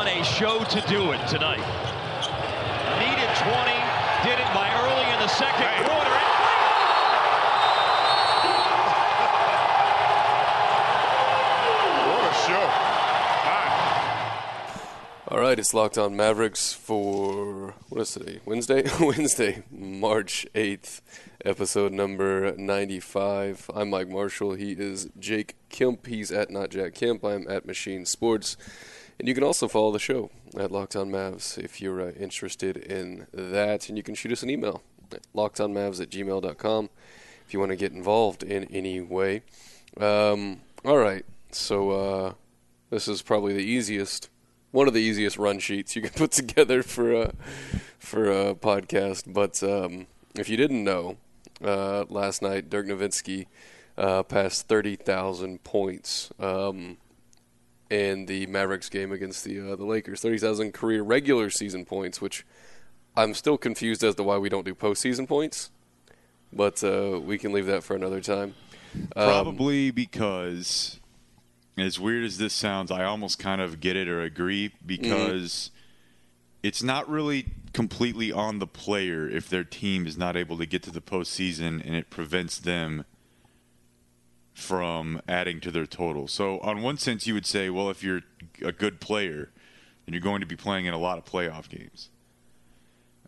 On a show to do it tonight. Needed 20, did it by early in the second quarter. What a show. All right, it's Locked On Mavericks for what is today? Wednesday, Wednesday, March eighth, episode number ninety-five. I'm Mike Marshall. He is Jake Kemp. He's at not Jack Kemp. I'm at Machine Sports, and you can also follow the show at Locked On Mavs if you're uh, interested in that. And you can shoot us an email at lockedonmavs at gmail.com if you want to get involved in any way. Um, all right, so uh, this is probably the easiest one of the easiest run sheets you can put together for a for a podcast. But um, if you didn't know, uh, last night Dirk Nowitzki uh, passed thirty thousand points um, in the Mavericks game against the uh, the Lakers. Thirty thousand career regular season points, which I'm still confused as to why we don't do postseason points. But uh, we can leave that for another time. Um, Probably because, as weird as this sounds, I almost kind of get it or agree because it's not really completely on the player if their team is not able to get to the postseason and it prevents them from adding to their total. So, on one sense, you would say, well, if you're a good player, then you're going to be playing in a lot of playoff games.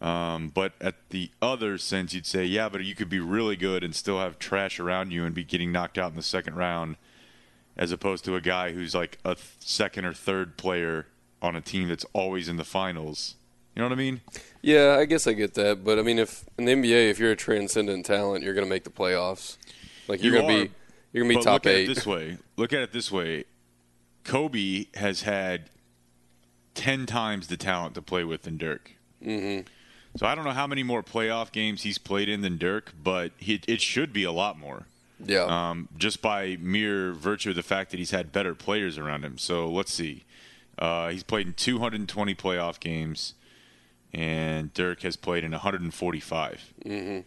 Um, but at the other sense, you'd say, yeah, but you could be really good and still have trash around you and be getting knocked out in the second round, as opposed to a guy who's like a th- second or third player on a team that's always in the finals. You know what I mean? Yeah, I guess I get that, but I mean, if in the NBA, if you're a transcendent talent, you're going to make the playoffs. Like you're You going to be, you're going to be but top look eight. At it this way. Look at it this way. Kobe has had ten times the talent to play with than Dirk. Mm-hmm. So I don't know how many more playoff games he's played in than Dirk, but he, it should be a lot more. Yeah, um, just by mere virtue of the fact that he's had better players around him. So let's see. Uh, he's played in 220 playoff games, and Dirk has played in 145. mm-hmm.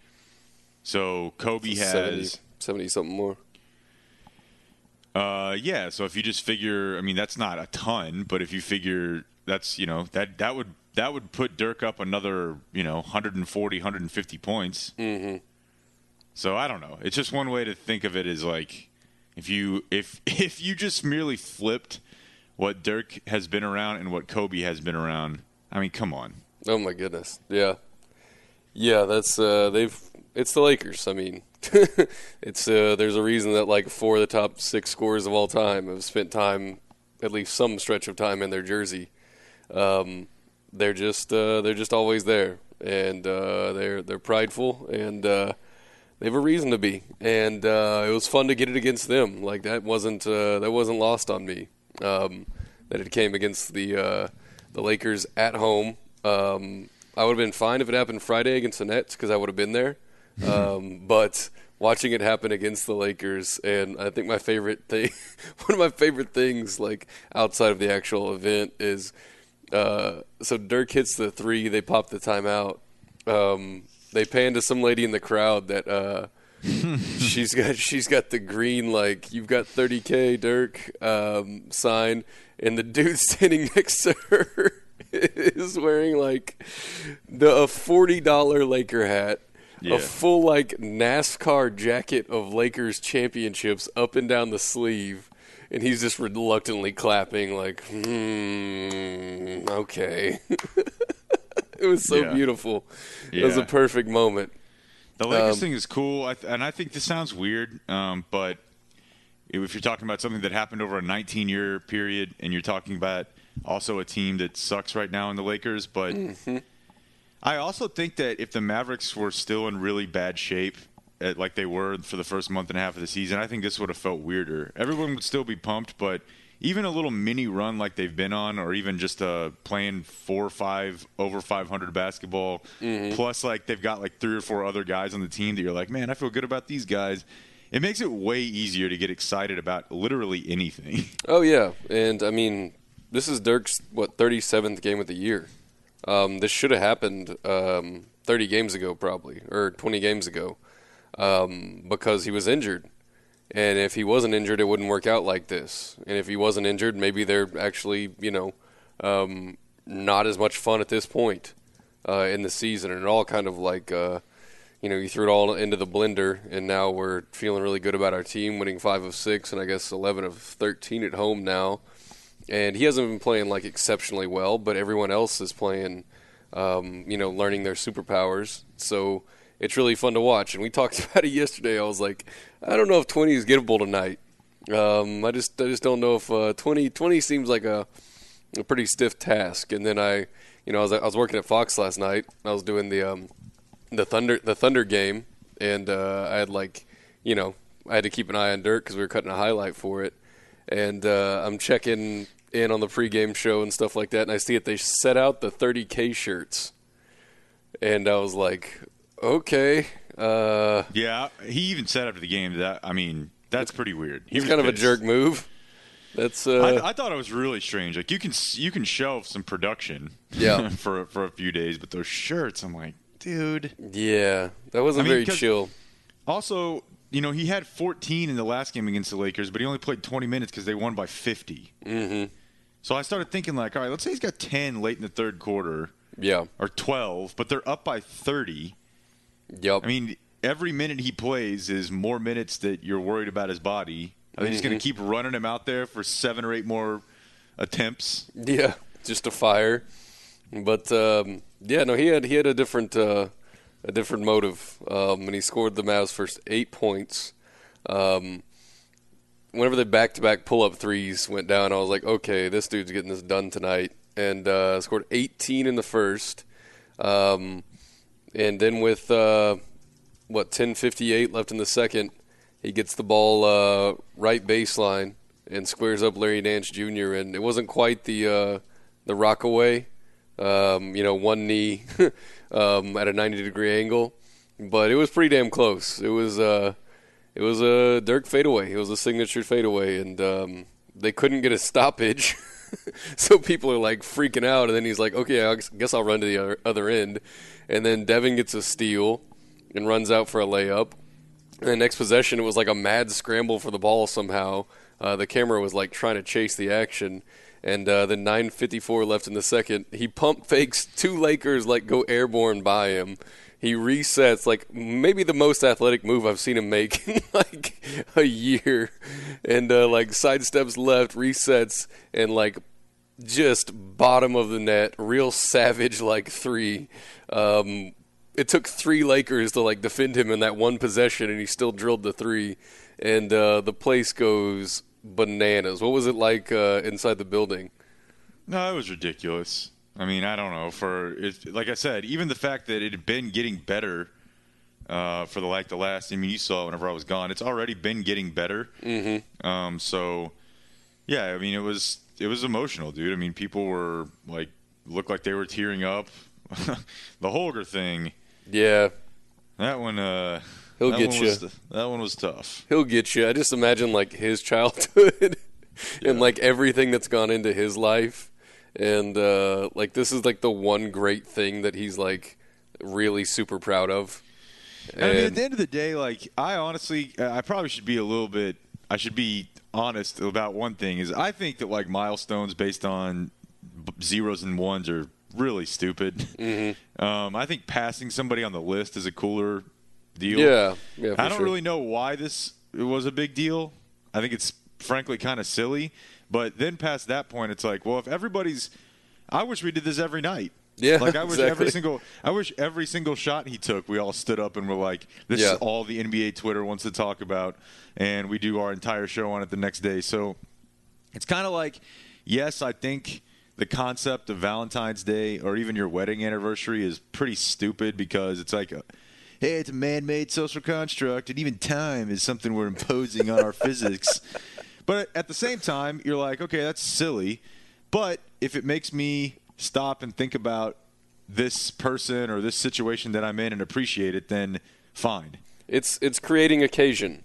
So Kobe has, 70, 70 something more. Uh, yeah. So if you just figure, I mean, that's not a ton, but if you figure that's you know that that would that would put Dirk up another you know 140, 150 points. Mm-hmm. So I don't know. It's just one way to think of it is like if you if if you just merely flipped what Dirk has been around and what Kobe has been around. I mean, come on. Oh my goodness. Yeah, yeah. That's uh, they've. It's the Lakers. I mean, it's uh, there's a reason that like four of the top six scorers of all time have spent time, at least some stretch of time in their jersey. Um, they're just uh, they're just always there, and uh, they're they're prideful, and uh, they have a reason to be. And uh, it was fun to get it against them. Like that wasn't uh, that wasn't lost on me. Um, that it came against the the Lakers at home. Um, I would have been fine if it happened Friday against the Nets because I would have been there. Um, but watching it happen against the Lakers, and I think my favorite thing, one of my favorite things, like outside of the actual event, is uh, so Dirk hits the three, they pop the timeout. Um, they pan to some lady in the crowd that uh, she's got she's got the green like you've got 30k Dirk um, sign, and the dude standing next to her is wearing like the a forty dollar Laker hat. Yeah. A full like NASCAR jacket of Lakers championships up and down the sleeve, and he's just reluctantly clapping, like, hmm, okay. it was so Yeah. beautiful. It was a perfect moment. The Lakers Um, thing is cool, I th- and I think this sounds weird, um, but if you're talking about something that happened over a 19 year period, and you're talking about also a team that sucks right now in the Lakers, but Mm-hmm. I also think that if the Mavericks were still in really bad shape, uh, like they were for the first month and a half of the season, I think this would have felt weirder. Everyone would still be pumped, but even a little mini run like they've been on, or even just uh, playing four or five over 500 basketball, plus like they've got like three or four other guys on the team that you're like, man, I feel good about these guys. It makes it way easier to get excited about literally anything. Oh yeah, and I mean, this is Dirk's what 37th game of the year. Um, this should have happened um, 30 games ago, probably, or 20 games ago, um, because he was injured. And if he wasn't injured, it wouldn't work out like this. And if he wasn't injured, maybe they're actually, you know, um, not as much fun at this point uh, in the season. And it all kind of like, uh, you know, you threw it all into the blender, and now we're feeling really good about our team, winning five of six, and I guess 11 of 13 at home now and he hasn't been playing like exceptionally well, but everyone else is playing, um, you know, learning their superpowers. So it's really fun to watch. And we talked about it yesterday. I was like, I don't know if 20 is gettable tonight. Um, I just I just don't know if uh, 20 20 seems like a a pretty stiff task. And then I, you know, I was I was working at Fox last night. I was doing the um, the Thunder the Thunder game, and uh, I had like, you know, I had to keep an eye on Dirk because we were cutting a highlight for it and uh, I'm checking in on the pregame show and stuff like that, and I see that they set out the 30k shirts, and I was like, okay, uh, yeah, he even said after the game that I mean that's pretty weird. He he's was kind of a jerk move. That's uh, I, I thought it was really strange. Like you can you can show some production, Yeah. for for a few days, but those shirts, I'm like, dude. yeah, that wasn't I mean, very chill. Also, you know, he had 14 in the last game against the Lakers, but he only played 20 minutes because they won by 50. Mm-hmm. So I started thinking like, all right, let's say he's got 10 late in the third quarter Yeah, or 12, but they're up by 30. yep. I mean, every minute he plays is more minutes that you're worried about his body. Are they just going to keep running him out there for seven or eight more attempts? Yeah, just a fire. But um, yeah, no, he had he had a different uh, a different motive, um, and he scored the Mavs' first eight points. Um, whenever the back-to-back pull-up threes went down, I was like, okay, this dude's getting this done tonight, and uh, scored 18 in the first, um, and then with uh, what 10:58 left in the second, he gets the ball uh, right baseline and squares up Larry Nance Jr. and it wasn't quite the uh, the rockaway, um, you know, one knee um, at a 90 degree angle, but it was pretty damn close. It was uh, it was a Dirk fadeaway. It was a signature fadeaway, and um, they couldn't get a stoppage. so people are like freaking out, and then he's like, "Okay, I guess I'll run to the other, other end," and then Devin gets a steal and runs out for a layup. And the next possession, it was like a mad scramble for the ball somehow. Uh, the camera was like trying to chase the action. And uh, then 9.54 left in the second. He pump fakes two Lakers, like go airborne by him. He resets, like maybe the most athletic move I've seen him make in like a year. And uh, like sidesteps left, resets, and like just bottom of the net, real savage like three. Um, it took three Lakers to like defend him in that one possession, and he still drilled the three. And uh, the place goes bananas. What was it like uh, inside the building? No, it was ridiculous. I mean, I don't know. For it, like I said, even the fact that it had been getting better uh, for the like the last. I mean, you saw it whenever I was gone. It's already been getting better. Mm-hmm. Um, so, yeah, I mean, it was it was emotional, dude. I mean, people were like looked like they were tearing up. the Holger thing, Yeah, that one. Uh, He'll that get you. Was, that one was tough. he'll get you. I just imagine like his childhood and like everything that's gone into his life, and uh, like this is like the one great thing that he's like really super proud of. And I mean, at the end of the day, like I honestly, I probably should be a little bit. I should be honest about one thing. Is I think that like milestones based on zeros and ones are really stupid. Mm-hmm. Um, I think passing somebody on the list is a cooler deal. Yeah, yeah, I don't sure. really know why this was a big deal. I think it's frankly kind of silly. But then past that point, it's like, well, if everybody's, I wish we did this every night. Yeah, like I wish every single, I wish every single shot he took, we all stood up and were like, "This Yeah. is all the NBA Twitter wants to talk about," and we do our entire show on it the next day. So it's kind of like, yes, I think the concept of Valentine's Day or even your wedding anniversary is pretty stupid because it's like, a, hey, it's a man-made social construct, and even time is something we're imposing on our physics. But at the same time, you're like, okay, that's silly. But if it makes me stop and think about this person or this situation that I'm in and appreciate it, then fine. it's it's creating occasion.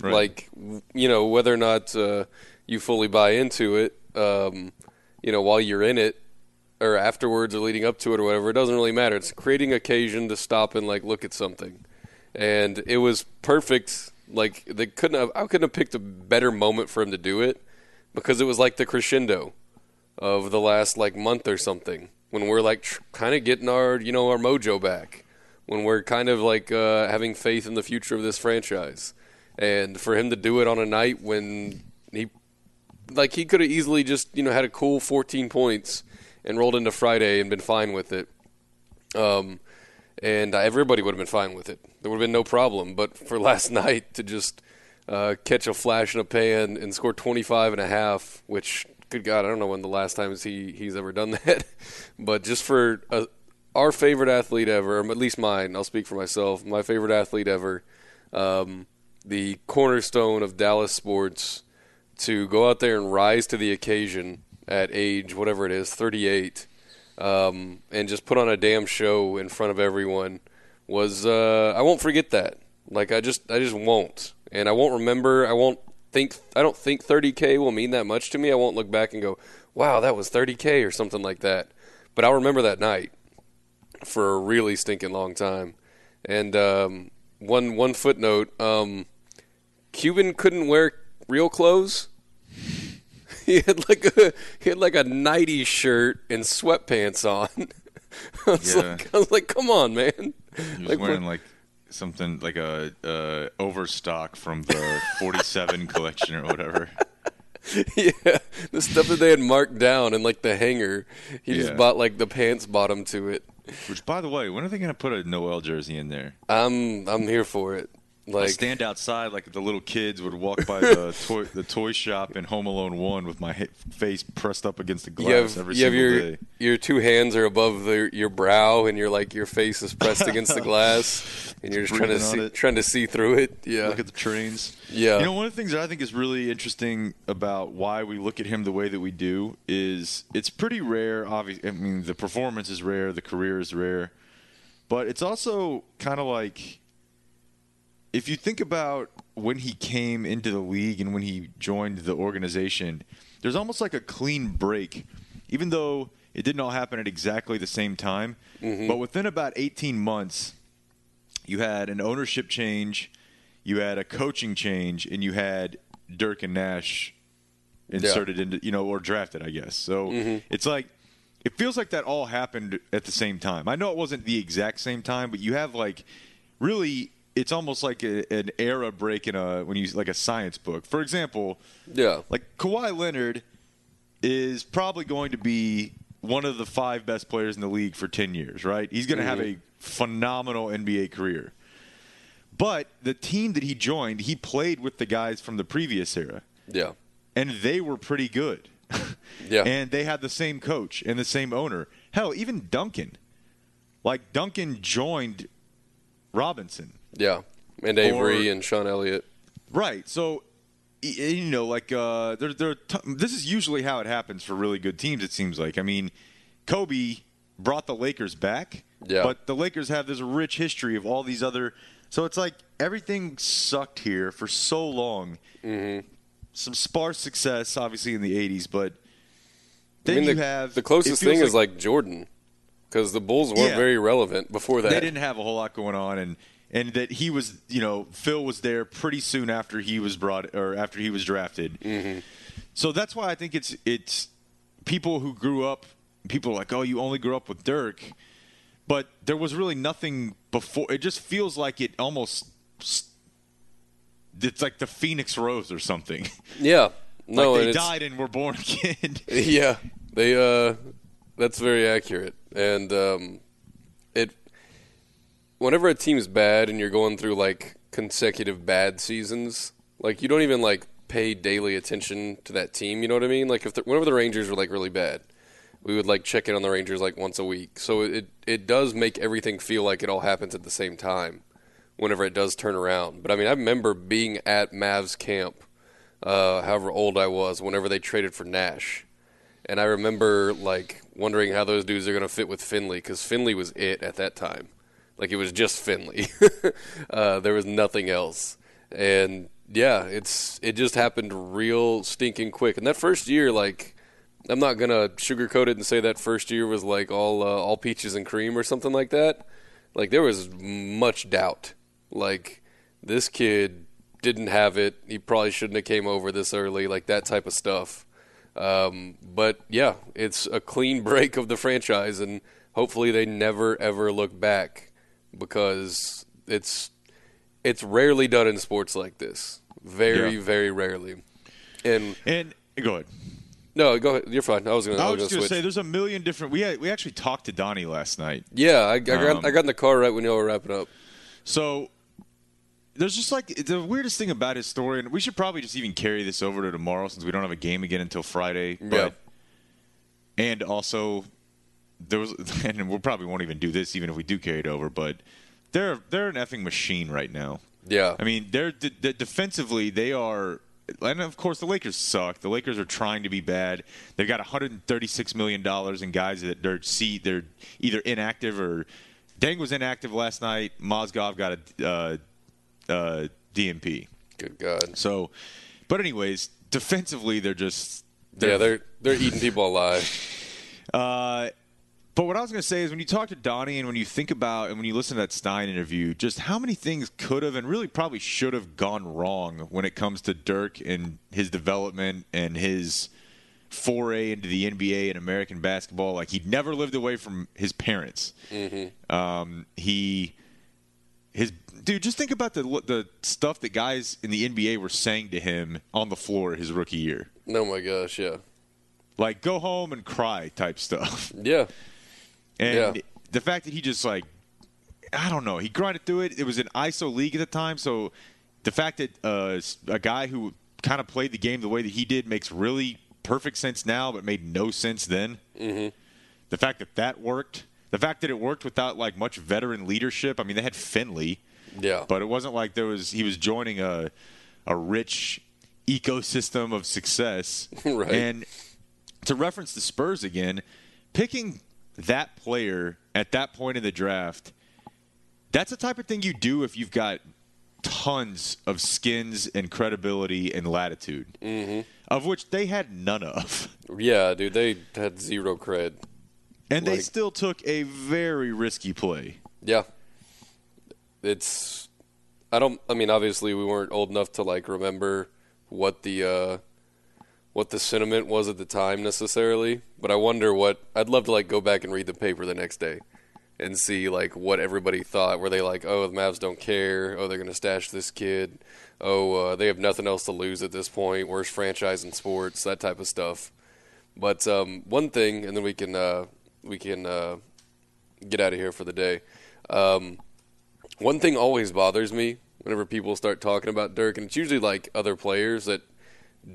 Right. Like you know whether or not uh, you fully buy into it, um, you know while you're in it or afterwards or leading up to it or whatever, it doesn't really matter. It's creating occasion to stop and like look at something, and it was perfect. Like they couldn't have, I couldn't have picked a better moment for him to do it because it was like the crescendo of the last like month or something when we're like tr- kind of getting our you know our mojo back when we're kind of like uh, having faith in the future of this franchise and for him to do it on a night when he like he could have easily just you know had a cool 14 points and rolled into Friday and been fine with it. Um and uh, everybody would have been fine with it. There would have been no problem. But for last night to just uh, catch a flash in a pan and score 25 and a half which good god I don't know when the last time he he's ever done that. But just for uh, our favorite athlete ever or at least mine I'll speak for myself my favorite athlete ever um, the cornerstone of Dallas sports to go out there and rise to the occasion at age whatever it is 38 um, and just put on a damn show in front of everyone was uh, I won't forget that. Like I just I just won't, and I won't remember. I won't think. I don't think 30k will mean that much to me. I won't look back and go, "Wow, that was 30k" or something like that. But I'll remember that night for a really stinking long time. And um, one one footnote: um, Cuban couldn't wear real clothes. He had like a he had like a nighty shirt and sweatpants on. I was Yeah. like, I was like, come on, man. He was Like, wearing like something like a uh, overstock from the 47 collection or whatever. yeah, the stuff that they had marked down in like the hanger. He Yeah. just bought like the pants bottom to it. Which, by the way, when are they going to put a Noel jersey in there? I'm I'm here for it. I stand outside like the little kids would walk by the toy the toy shop in Home Alone One with my face pressed up against the glass you have every you have single your day. your two hands are above the, your brow and you're like your face is pressed against the glass and you're just trying to see it. trying to see through it. Yeah. Look at the trains. Yeah. You know, one of the things that I think is really interesting about why we look at him the way that we do is it's pretty rare. Obviously, I mean, the performance is rare, the career is rare, but it's also kind of like if you think about when he came into the league and when he joined the organization, there's almost like a clean break, even though it didn't all happen at exactly the same time. Mm-hmm. But within about 18 months, you had an ownership change, you had a coaching change, and you had Dirk and Nash inserted into, you know, or drafted, I guess. So mm-hmm. it's like, it feels like that all happened at the same time. I know it wasn't the exact same time, but you have like, really, it's almost like a, an era break in a when you like a science book. For example, Yeah. like Kawhi Leonard is probably going to be one of the five best players in the league for 10 years, right? He's going to have mm-hmm. a phenomenal NBA career. But the team that he joined, he played with the guys from the previous era, Yeah. and they were pretty good. Yeah. and they had the same coach and the same owner. Hell, even Duncan. Like Duncan joined Robinson. Yeah. And Avery Or- and Sean Elliott. Right. So, you know, like uh, there, t- this is usually how it happens for really good teams. It seems like. I mean, Kobe brought the Lakers back. Yeah. But the Lakers have this rich history of all these other. So it's like everything sucked here for so long. Mm-hmm. Some sparse success, obviously in the '80s, but then I mean, you the, have the closest thing is like Jordan. because the Bulls weren't Yeah. very relevant before that. They didn't have a whole lot going on, and and that he was, you know, Phil was there pretty soon after he was brought or after he was drafted. Mm-hmm. So that's why I think it's it's people who grew up. People are like, oh, you only grew up with Dirk, but there was really nothing before. It just feels like it almost. It's like the Phoenix Rose or something. Yeah, no, like they died and were born again. yeah, they. Uh, that's very accurate, and um, it. Whenever a team's bad and you're going through like consecutive bad seasons, like you don't even like pay daily attention to that team. You know what I mean? Like if the, whenever the Rangers were like really bad, we would like check in on the Rangers like once a week. So it it does make everything feel like it all happens at the same time. Whenever it does turn around, but I mean, I remember being at Mavs camp, uh, however old I was, whenever they traded for Nash, and I remember like wondering how those dudes are going to fit with Finley because Finley was it at that time. Like it was just Finley. uh, there was nothing else, and yeah, it's it just happened real stinking quick. And that first year, like I'm not gonna sugarcoat it and say that first year was like all uh, all peaches and cream or something like that. Like there was much doubt. Like this kid didn't have it. He probably shouldn't have came over this early. Like that type of stuff. Um, but yeah, it's a clean break of the franchise, and hopefully they never ever look back because it's it's rarely done in sports like this. Very Yeah. very rarely. And and go ahead. no, go ahead. You're fine. I was gonna. I I was going to say, there's a million different. We had, we actually talked to Donnie last night. Yeah, I, I, got, Um, I got in the car right when y'all were wrapping up. So there's just like the weirdest thing about his story, and we should probably just even carry this over to tomorrow since we don't have a game again until Friday. But and also there was, and we probably won't even do this even if we do carry it over. But they're they're an effing machine right now. Yeah. I mean, they're de- de- defensively they are. And of course, the Lakers suck. The Lakers are trying to be bad. They've got 136 million dollars in guys that they're see they're either inactive or Deng was inactive last night. Mozgov got a uh, uh, DNP. Good God. So, but anyways, defensively they're just yeah, they're they're eating people alive. uh, but what I was going to say is when you talk to Donnie and when you think about and when you listen to that Stein interview, just how many things could have and really probably should have gone wrong when it comes to Dirk and his development and his foray into the NBA and American basketball. Like he'd never lived away from his parents. Um, he his dude. Just think about the the stuff that guys in the NBA were saying to him on the floor his rookie year. Oh my gosh, yeah, Like go home and cry type stuff. yeah, And Yeah. the fact that he just like, I don't know, he grinded through it. It was an ISO league at the time, so the fact that uh, a guy who kind of played the game the way that he did makes really perfect sense now, but made no sense then. Mm-hmm. The fact that that worked, the fact that it worked without like much veteran leadership. I mean, they had Finley, yeah. but it wasn't like there was he was joining a a rich ecosystem of success. Right. And to reference the Spurs again, picking that player at that point in the draft, that's the type of thing you do if you've got tons of skins and credibility and latitude, mm-hmm. of which they had none of. yeah, dude, they had zero cred. And they still took a very risky play. Yeah, it's. I don't. I mean, obviously, we weren't old enough to like remember what the uh, what the sentiment was at the time necessarily. But I wonder what. I'd love to like go back and read the paper the next day and see like what everybody thought. Were they like, oh, the Mavs don't care? Oh, they're gonna stash this kid. Oh, uh, they have nothing else to lose at this point. Worst franchise in sports. That type of stuff. But um, one thing, and then we can uh, we can uh, get out of here for the day. Um, one thing always bothers me whenever people start talking about Dirk, and it's usually like other players that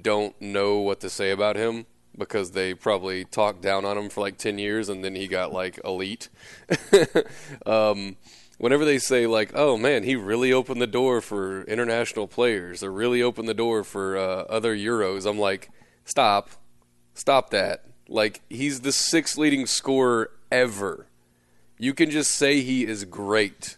don't know what to say about him because they probably talked down on him for like 10 years and then he got like elite. um, whenever they say, like, oh man, he really opened the door for international players or really opened the door for uh, other Euros, I'm like, stop. Stop that. Like, he's the sixth leading scorer ever. You can just say he is great.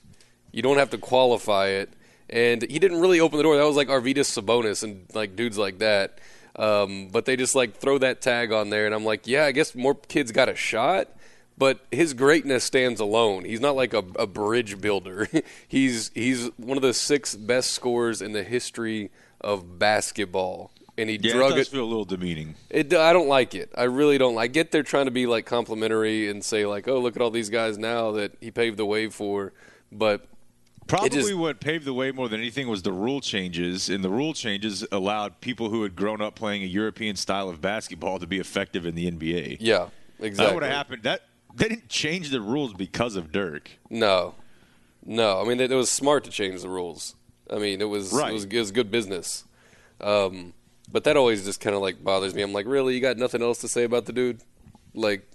You don't have to qualify it. And he didn't really open the door. That was like Arvydas Sabonis and like dudes like that. Um, but they just like throw that tag on there, and I'm like, yeah, I guess more kids got a shot. but his greatness stands alone. He's not like a, a bridge builder. he's he's one of the six best scorers in the history of basketball, and he Yeah, drug it does it. feel a little demeaning. It, I don't like it. I really don't. I get they're trying to be like complimentary and say like, "Oh, look at all these guys now that he paved the way for," but Probably just- what paved the way more than anything was the rule changes, and the rule changes allowed people who had grown up playing a European style of basketball to be effective in the NBA. yeah, exactly. That would have happened. That they didn't change the rules because of Dirk. No, no. I mean, it, it was smart to change the rules. I mean, it was Right. it was, it was good business. Um, but that always just kind of like bothers me. I'm like, really, you got nothing else to say about the dude? Like,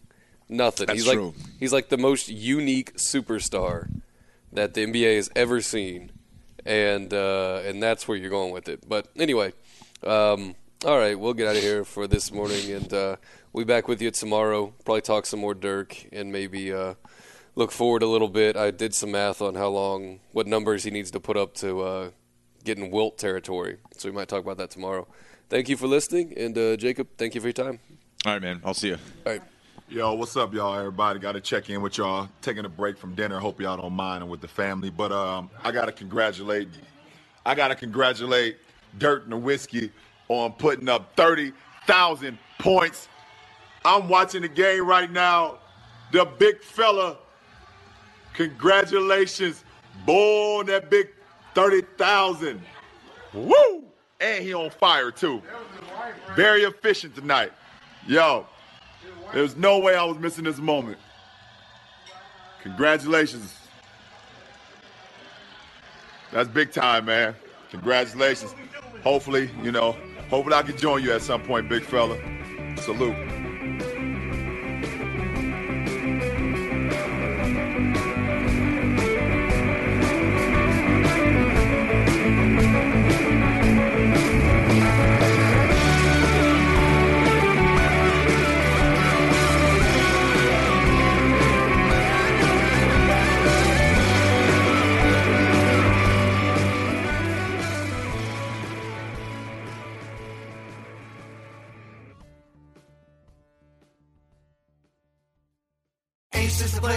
nothing. That's he's like true. he's like the most unique superstar that the NBA has ever seen, and uh, and that's where you're going with it. But anyway, um, all right, we'll get out of here for this morning, and uh, we'll be back with you tomorrow. Probably talk some more Dirk, and maybe uh, look forward a little bit. I did some math on how long, what numbers he needs to put up to uh, get in Wilt territory. So we might talk about that tomorrow. Thank you for listening, and uh, Jacob, thank you for your time. All right, man. I'll see you. All right. Yo, what's up, y'all? Everybody got to check in with y'all. Taking a break from dinner. Hope y'all don't mind with the family. But um, I got to congratulate. I got to congratulate Dirk Nowitzki on putting up thirty thousand points. I'm watching the game right now. The big fella. Congratulations, boy, that big thirty thousand. Woo! And he on fire too. Very efficient tonight. Yo, there's no way I was missing this moment. Congratulations. That's big time, man. Congratulations. Hopefully, you know, hopefully I can join you at some point, big fella. Salute.